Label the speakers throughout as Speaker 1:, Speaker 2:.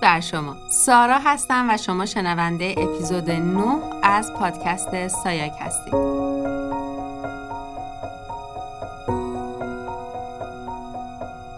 Speaker 1: بر شما. سارا هستم و شما شنونده اپیزود 9 از پادکست سایاک هستید.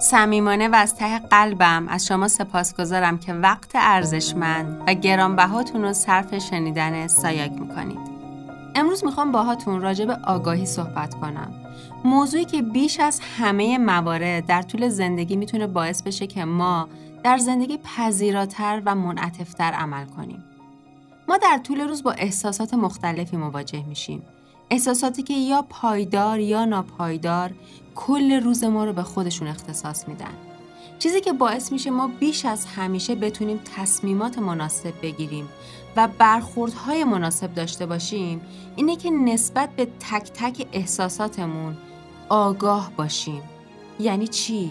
Speaker 1: صمیمانه و از ته قلبم از شما سپاسگزارم که وقت ارزشمند و گرانبهاتون رو صرف شنیدن سایاک می‌کنید. امروز می‌خوام باهاتون راجع به آگاهی صحبت کنم. موضوعی که بیش از همه موارد در طول زندگی می‌تونه باعث بشه که ما در زندگی پذیراتر و منعطفتر عمل کنیم. ما در طول روز با احساسات مختلفی مواجه میشیم. احساساتی که یا پایدار یا ناپایدار کل روز ما رو به خودشون اختصاص میدن. چیزی که باعث میشه ما بیش از همیشه بتونیم تصمیمات مناسب بگیریم و برخوردهای مناسب داشته باشیم اینه که نسبت به تک تک احساساتمون آگاه باشیم. یعنی چی؟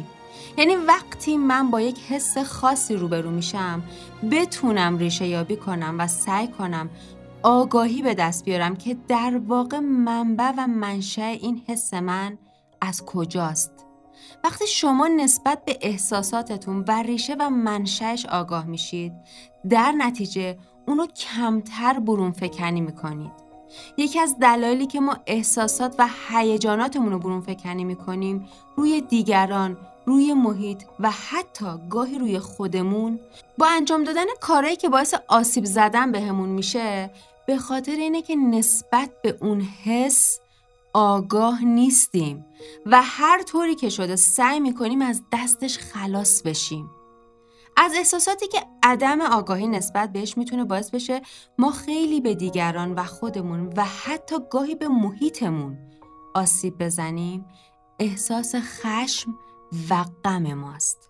Speaker 1: یعنی وقتی من با یک حس خاصی روبرو میشم بتونم ریشه یابی کنم و سعی کنم آگاهی به دست بیارم که در واقع منبع و منشأ این حس من از کجاست. وقتی شما نسبت به احساساتتون و ریشه و منشأش آگاه میشید در نتیجه اونو کمتر برون فکنی می‌کنید. یکی از دلایلی که ما احساسات و هیجاناتمون رو برون فکنی می‌کنیم روی دیگران روی محیط و حتی گاهی روی خودمون با انجام دادن کارهایی که باعث آسیب زدن بهمون میشه به خاطر اینه که نسبت به اون حس آگاه نیستیم و هر طوری که شده سعی می‌کنیم از دستش خلاص بشیم. از احساساتی که عدم آگاهی نسبت بهش می‌تونه باعث بشه ما خیلی به دیگران و خودمون و حتی گاهی به محیطمون آسیب بزنیم احساس خشم و غم ماست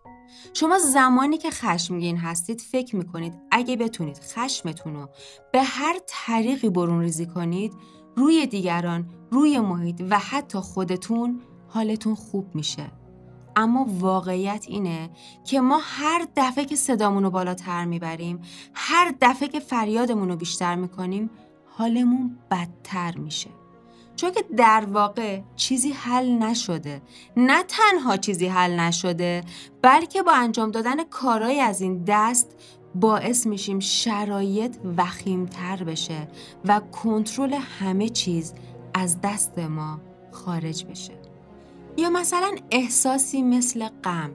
Speaker 1: شما زمانی که خشمگین هستید فکر می‌کنید اگه بتونید خشمتون رو به هر طریقی برون ریزی کنید روی دیگران، روی محیط و حتی خودتون حالتون خوب میشه. اما واقعیت اینه که ما هر دفعه که صدامون رو بالاتر می‌بریم هر دفعه که فریادمون رو بیشتر می‌کنیم حالمون بدتر میشه چون که در واقع چیزی حل نشده. نه تنها چیزی حل نشده بلکه با انجام دادن کارهای از این دست باعث میشیم شرایط وخیمتر بشه و کنترل همه چیز از دست ما خارج بشه. یا مثلا احساسی مثل غم.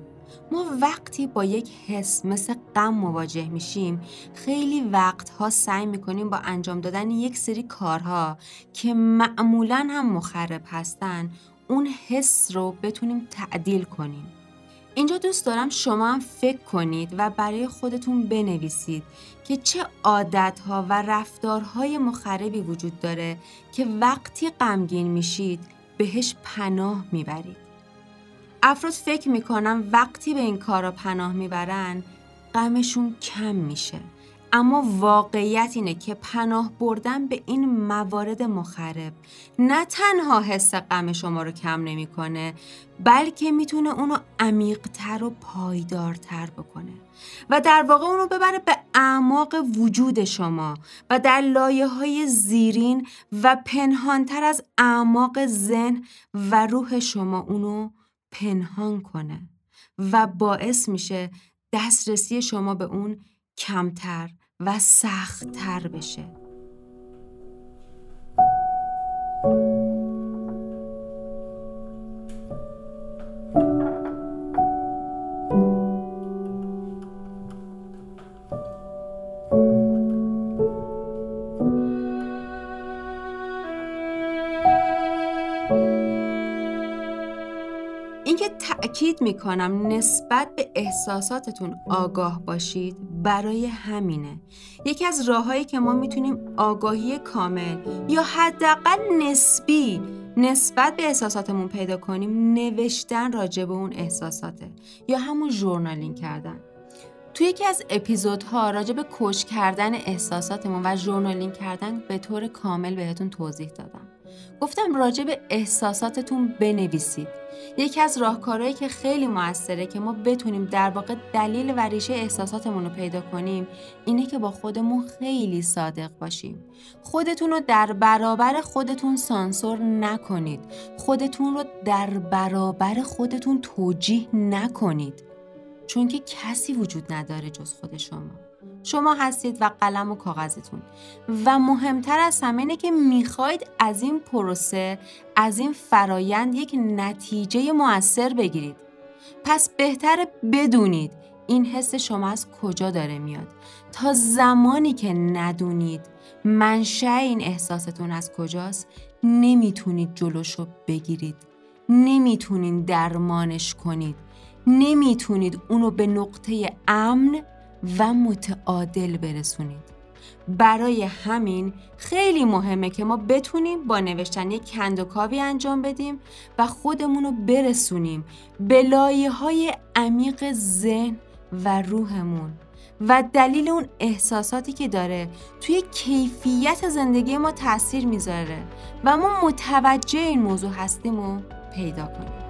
Speaker 1: ما وقتی با یک حس مثل غم مواجه میشیم خیلی وقتها سعی می‌کنیم با انجام دادن یک سری کارها که معمولا هم مخرب هستن اون حس رو بتونیم تعدیل کنیم. اینجا دوست دارم شما هم فکر کنید و برای خودتون بنویسید که چه عادتها و رفتارهای مخربی وجود داره که وقتی غمگین میشید بهش پناه می‌برید. افراد فکر می‌کنن وقتی به این کارا پناه می‌برن غمشون کم میشه. اما واقعیت اینه که پناه بردن به این موارد مخرب نه تنها حس غم شما رو کم نمی‌کنه بلکه می‌تونه اونو عمیقتر و پایدارتر بکنه و در واقع اونو ببره به اعماق وجود شما و در لایه های زیرین و پنهانتر از اعماق ذهن و روح شما اونو پنهان کنه و باعث میشه دسترسی شما به اون کمتر و سختتر بشه. می‌کنم نسبت به احساساتتون آگاه باشید برای همینه. یکی از راههایی که ما می‌تونیم آگاهی کامل یا حداقل نسبی نسبت به احساساتمون پیدا کنیم نوشتن راجع به اون احساساته یا همون journaling کردن. توی یکی از اپیزودها راجع به catch کردن احساساتمون و journaling کردن به طور کامل بهتون توضیح دادم. گفتم راجع به احساساتتون بنویسید. یکی از راهکارهایی که خیلی موثره که ما بتونیم در واقع دلیل و ریشه احساساتمون رو پیدا کنیم اینه که با خودمون خیلی صادق باشیم. خودتون رو در برابر خودتون سانسور نکنید. خودتون رو در برابر خودتون توجیه نکنید. چون که کسی وجود نداره جز خود شما. شما هستید و قلم و کاغذتون. و مهمتر از همه اینه که می‌خواید از این پروسه از این فرایند یک نتیجه موثر بگیرید. پس بهتر بدونید این حس شما از کجا داره میاد. تا زمانی که ندونید منشأ این احساستون از کجاست نمی‌تونید جلوشو بگیرید. نمی‌تونید درمانش کنید. نمی‌تونید اونو به نقطه امن و متعادل برسونید. برای همین خیلی مهمه که ما بتونیم با نوشتن یک کندوکاوی انجام بدیم و خودمون رو برسونیم به لایه های عمیق ذهن و روحمون و دلیل اون احساساتی که داره توی کیفیت زندگی ما تاثیر می‌ذاره و ما متوجه این موضوع هستیم و پیدا کنیم.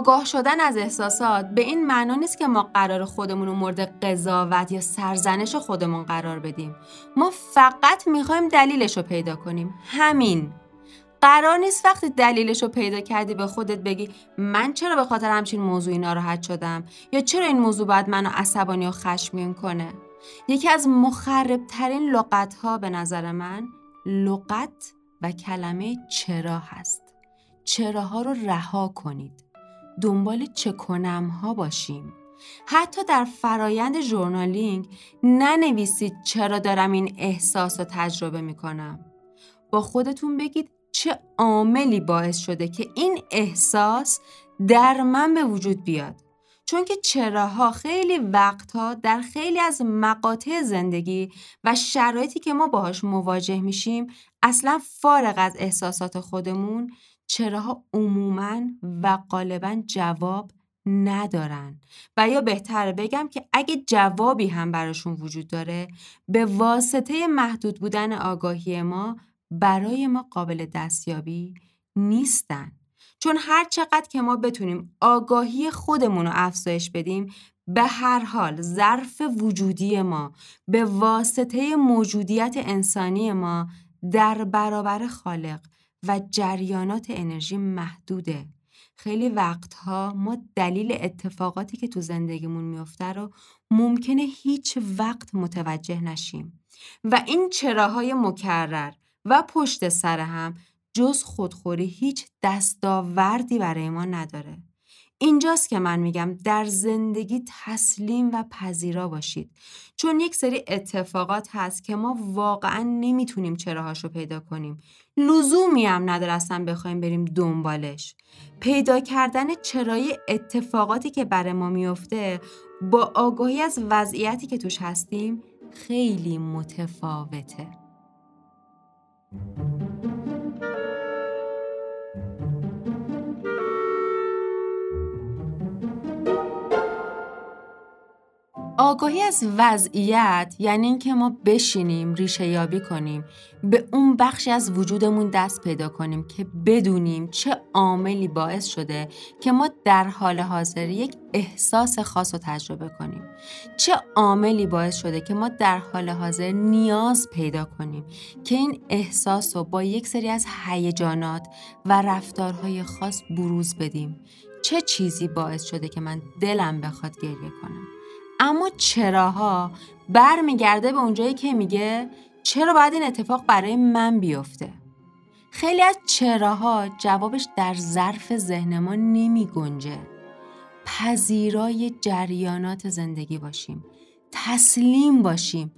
Speaker 1: آگاه شدن از احساسات به این معنا نیست که ما قرار خودمون رو مورد قضاوت یا سرزنش خودمون قرار بدیم. ما فقط می‌خوایم دلیلش رو پیدا کنیم. همین. قرار نیست وقتی دلیلش رو پیدا کردی به خودت بگی من چرا به خاطر همچین موضوعی ناراحت شدم؟ یا چرا این موضوع باید منو عصبانی و خشمگین کنه؟ یکی از مخربترین لغت ها به نظر من لغت و کلمه چرا هست. چراها رو رها کنید. دنبال چه کنم ها باشیم حتی در فرایند ژورنالینگ ننویسید چرا دارم این احساس رو تجربه می کنم. با خودتون بگید چه عاملی باعث شده که این احساس در من به وجود بیاد. چون که چراها خیلی وقتها در خیلی از مقاطع زندگی و شرایطی که ما باهاش مواجه میشیم اصلا فارغ از احساسات خودمون چراها عموما و غالبا جواب ندارن. و یا بهتر بگم که اگه جوابی هم براشون وجود داره به واسطه محدود بودن آگاهی ما برای ما قابل دستیابی نیستن. چون هر چقدر که ما بتونیم آگاهی خودمون رو افزایش بدیم به هر حال ظرف وجودی ما به واسطه موجودیت انسانی ما در برابر خالق و جریانات انرژی محدوده. خیلی وقتها ما دلیل اتفاقاتی که تو زندگیمون میفته رو ممکنه هیچ وقت متوجه نشیم. و این چراهای مکرر و پشت سر هم جز خودخوری هیچ دستاوردی برای ما نداره. اینجاست که من میگم در زندگی تسلیم و پذیرا باشید. چون یک سری اتفاقات هست که ما واقعا نمی‌تونیم چراهاش رو پیدا کنیم. لزومی هم نداره اصلا بخوایم بریم دنبالش. پیدا کردن چرای اتفاقاتی که برای ما میفته با آگاهی از وضعیتی که توش هستیم خیلی متفاوته. آگاهی از وضعیت یعنی اینکه ما بشینیم ریشه یابی کنیم به اون بخشی از وجودمون دست پیدا کنیم که بدونیم چه عاملی باعث شده که ما در حال حاضر یک احساس خاص رو تجربه کنیم. چه عاملی باعث شده که ما در حال حاضر نیاز پیدا کنیم که این احساس رو با یک سری از هیجانات و رفتارهای خاص بروز بدیم؟ چه چیزی باعث شده که من دلم بخواد گریه کنم؟ اما چراها برمیگرده به اونجایی که میگه چرا باید این اتفاق برای من بیفته؟ خیلی از چراها جوابش در ظرف ذهن ما نمی گنجه پذیرای جریانات زندگی باشیم تسلیم باشیم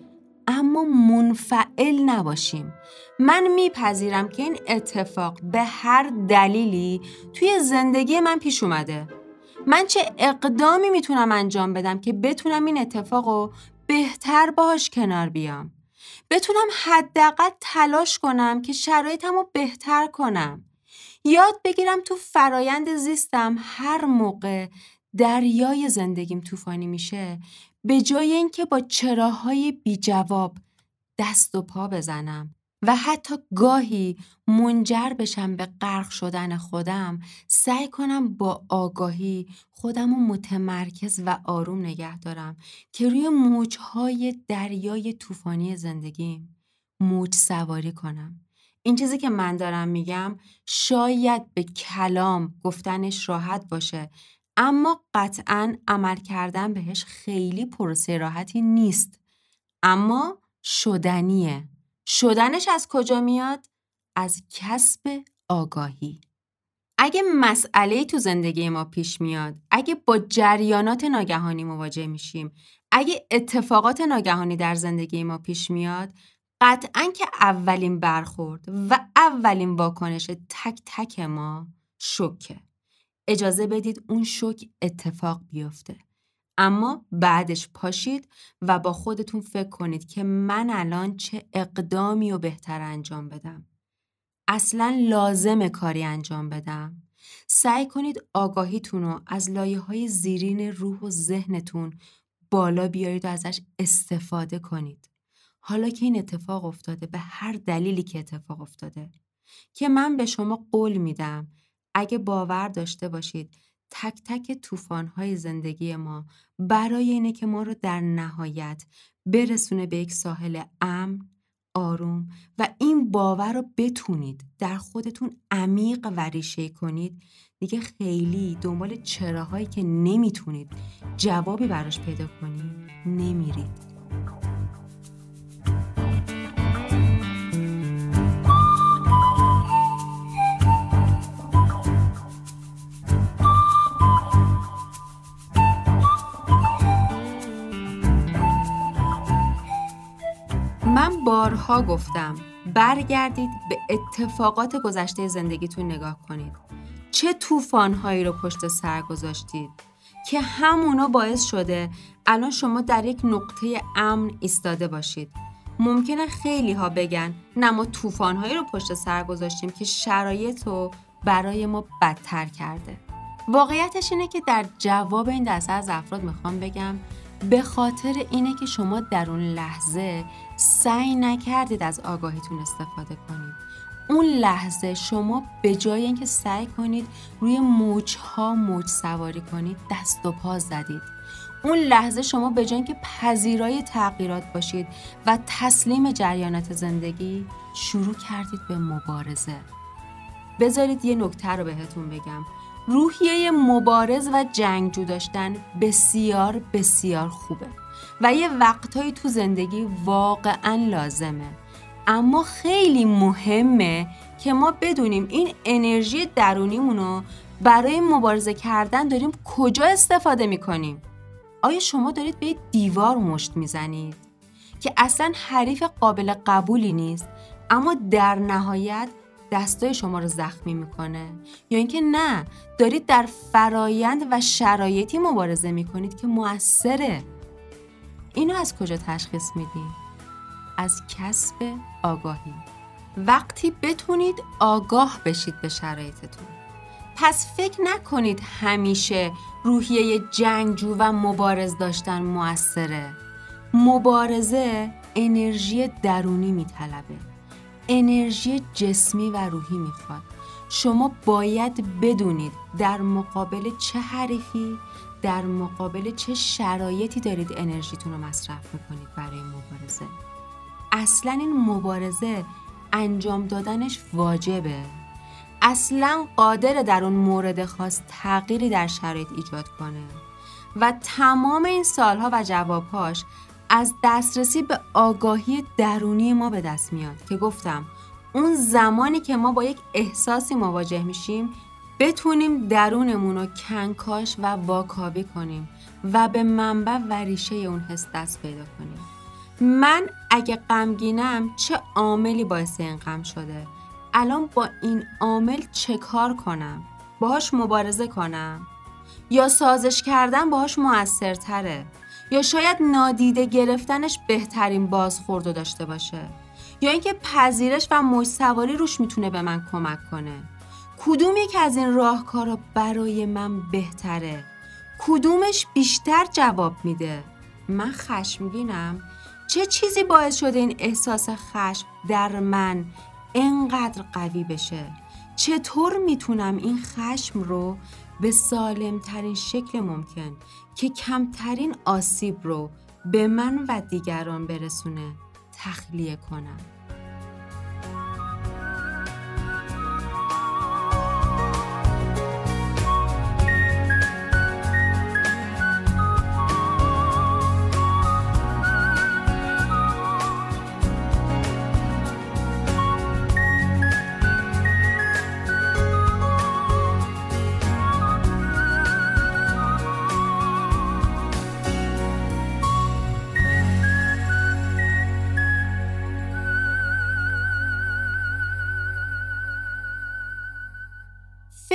Speaker 1: اما منفعل نباشیم. من میپذیرم که این اتفاق به هر دلیلی توی زندگی من پیش اومده. من چه اقدامی می‌تونم انجام بدم که بتونم این اتفاق رو بهتر باش کنار بیام؟ بتونم حداقل تلاش کنم که شرایطم رو بهتر کنم. یاد بگیرم تو فرایند زیستم هر موقع دریای زندگیم طوفانی میشه به جای اینکه با چراهای بی جواب دست و پا بزنم. و حتی گاهی منجر بشم به غرق شدن خودم سعی کنم با آگاهی خودم رو متمرکز و آروم نگه دارم که روی موجهای دریای طوفانی زندگیم موج سواری کنم. این چیزی که من دارم میگم شاید به کلام گفتنش راحت باشه اما قطعا عمل کردن بهش خیلی پروسه راحتی نیست اما شدنیه. شدنش از کجا میاد؟ از کسب آگاهی. اگه مسئله تو زندگی ما پیش میاد اگه با جریانات ناگهانی مواجه میشیم اگه اتفاقات ناگهانی در زندگی ما پیش میاد قطعا که اولین برخورد و اولین واکنش تک تک ما شوکه اجازه بدید اون شوک اتفاق بیفته. اما بعدش پاشید و با خودتون فکر کنید که من الان چه اقدامی و بهتر انجام بدم. اصلا لازم کاری انجام بدم. سعی کنید آگاهیتون رو از لایه های زیرین روح و ذهنتون بالا بیارید و ازش استفاده کنید. حالا که این اتفاق افتاده به هر دلیلی که اتفاق افتاده که من به شما قول میدم اگه باور داشته باشید تک تک طوفان‌های زندگی ما برای اینه که ما رو در نهایت برسونه به یک ساحل امن آروم و این باور رو بتونید در خودتون عمیق و ریشه کنید. دیگه خیلی دنبال چراهایی که نمی‌تونید جوابی براش پیدا کنید نمیرید. بارها گفتم برگردید به اتفاقات گذشته زندگیتون نگاه کنید. چه طوفانهایی رو پشت سر گذاشتید که همونا باعث شده الان شما در یک نقطه امن ایستاده باشید. ممکنه خیلی ها بگن نه ما طوفانهایی رو پشت سر گذاشتیم که شرایط رو برای ما بدتر کرده. واقعیتش اینه که در جواب این دسته از افراد می‌خوام بگم به خاطر اینه که شما در اون لحظه سعی نکردید از آگاهیتون استفاده کنید. اون لحظه شما به جای اینکه سعی کنید روی موجها موج سواری کنید دست و پا زدید. اون لحظه شما به جای اینکه پذیرای تغییرات باشید و تسلیم جریانات زندگی شروع کردید به مبارزه. بذارید یه نکته رو بهتون بگم. روحیه مبارز و جنگجو داشتن بسیار بسیار خوبه و یه وقتهایی تو زندگی واقعا لازمه. اما خیلی مهمه که ما بدونیم این انرژی درونیمون رو برای مبارزه کردن داریم کجا استفاده می‌کنیم. آیا شما دارید به دیوار مشت می‌زنید که اصلا حریف قابل قبولی نیست اما در نهایت دستای شما رو زخمی می‌کنه. یا اینکه نه دارید در فرایند و شرایطی مبارزه می‌کنید که موثره. اینو از کجا تشخیص میدیم از کسب آگاهی. وقتی بتونید آگاه بشید به شرایطتون. پس فکر نکنید همیشه روحیه جنگجو و مبارز داشتن موثره. مبارزه انرژی درونی میطلبه. انرژی جسمی و روحی می‌خواد. شما باید بدونید در مقابل چه حریفی در مقابل چه شرایطی دارید انرژیتون رو مصرف می‌کنید برای مبارزه. اصلا این مبارزه انجام دادنش واجبه. اصلا قادر در اون مورد خاص تغییری در شرایط ایجاد کنه. و تمام این سالها و جوابهاش از دسترسی به آگاهی درونی ما به دست میاد که گفتم اون زمانی که ما با یک احساسی مواجه میشیم بتونیم درونمون رو کنکاش و واکاوی کنیم و به منبع و ریشه اون حس دست پیدا کنیم. من اگه غمگینم چه عاملی باعث این غم شده؟ الان با این عامل چه کار کنم؟ باهاش مبارزه کنم؟ یا سازش کردن باهاش موثرتره؟ یا شاید نادیده گرفتنش بهترین بازخورد داشته باشه. یا اینکه پذیرش و موج سواری روش می‌تونه به من کمک کنه. کدوم یک از این راهکارا برای من بهتره؟ کدومش بیشتر جواب میده؟ من خشمگینم. چه چیزی باعث شده این احساس خشم در من انقدر قوی بشه؟ چطور می‌تونم این خشم رو به سالم ترین شکل ممکن که کمترین آسیب رو به من و دیگران برسونه تخلیه کنم.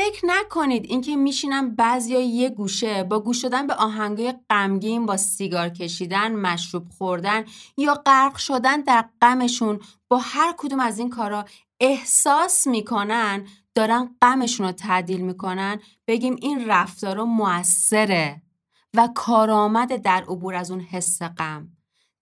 Speaker 1: فکر نکنید اینکه میشینم بعضیا یه گوشه با گوش دادن به آهنگای غمگین با سیگار کشیدن، مشروب خوردن یا غرق شدن در غمشون با هر کدوم از این کارا احساس می‌کنن دارن غمشون رو تعدیل می‌کنن بگیم این رفتارا موثره و کارآمد در عبور از اون حس غم.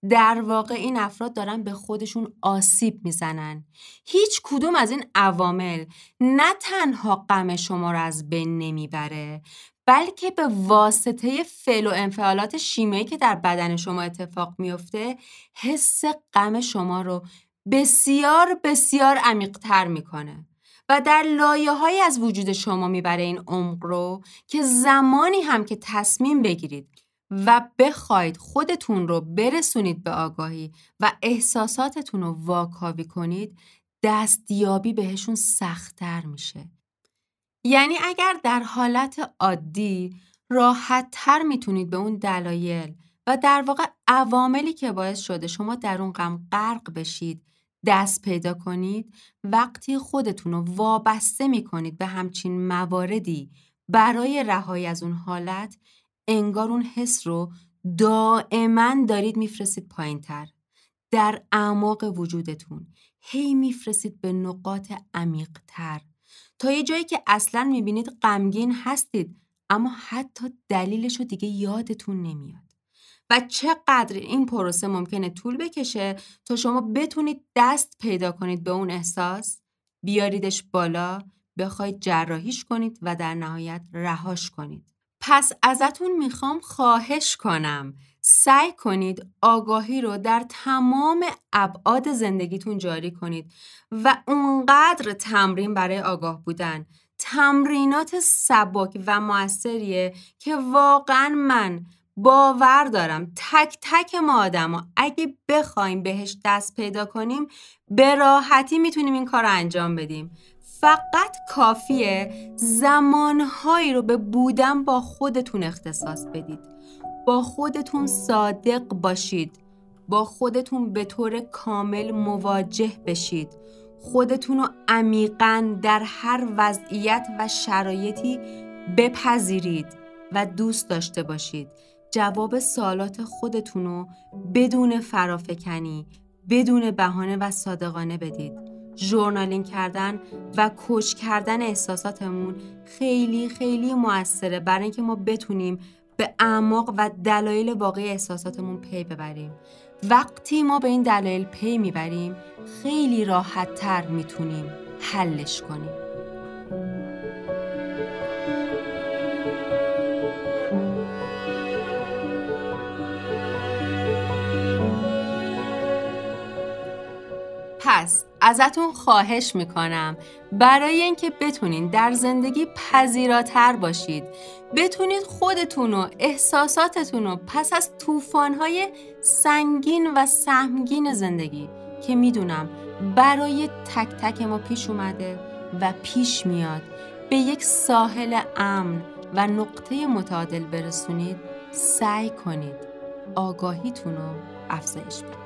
Speaker 1: در واقع این افراد دارن به خودشون آسیب می‌زنن. هیچ کدوم از این عوامل نه تنها غم شما رو از بین نمی‌بره بلکه به واسطه فعل و انفعالات شیمیایی که در بدن شما اتفاق میفته حس غم شما رو بسیار بسیار عمیقتر می‌کنه. و در لایه های از وجود شما می‌بره این عمق رو که زمانی هم که تصمیم بگیرید و بخواید خودتون رو برسونید به آگاهی و احساساتتون رو واکاوی کنید دستیابی بهشون سختتر میشه. یعنی اگر در حالت عادی راحت تر می‌تونید به اون دلایل و در واقع عواملی که باعث شده شما در اون غم غرق بشید دست پیدا کنید وقتی خودتون رو وابسته می‌کنید به همچین مواردی برای رهایی از اون حالت انگار اون حس رو دائما دارید میفرستید پایین تر در اعماق وجودتون. هی میفرستید به نقاط عمیق تر تا یه جایی که اصلا می‌بینید غمگین هستید اما حتی دلیلش رو دیگه یادتون نمیاد. و چقدر این پروسه ممکنه طول بکشه تا شما بتونید دست پیدا کنید به اون احساس؟ بیاریدش بالا بخواید جراحیش کنید و در نهایت رهاش کنید. پس ازتون می‌خوام خواهش کنم. سعی کنید آگاهی رو در تمام ابعاد زندگیتون جاری کنید و اونقدر تمرین برای آگاه بودن. تمرینات سبک و موثریه که واقعا من باور دارم تک تک ما آدم اگه بخوایم بهش دست پیدا کنیم به راحتی می‌تونیم این کار رو انجام بدیم. فقط کافیه زمانهایی رو به بودن با خودتون اختصاص بدید. با خودتون صادق باشید. با خودتون به طور کامل مواجه بشید. خودتون رو عمیقا در هر وضعیت و شرایطی بپذیرید و دوست داشته باشید. جواب سوالات خودتون رو بدون فرافکنی بدون بهانه و صادقانه بدید. journaling کردن و catch کردن احساساتمون خیلی خیلی موثره برای اینکه ما بتونیم به اعماق و دلایل واقعی احساساتمون پی ببریم. وقتی ما به این دلایل پی می‌بریم خیلی راحت تر می‌تونیم حلش کنیم. پس ازتون خواهش می‌کنم. برای اینکه بتونین در زندگی پذیراتر باشید. بتونید خودتون و احساساتتون رو پس از طوفان‌های سنگین و سهمگین زندگی که می‌دونم برای تک تک ما پیش اومده و پیش میاد به یک ساحل امن و نقطه متعادل برسونید سعی کنید آگاهیتون رو افزایش بدید.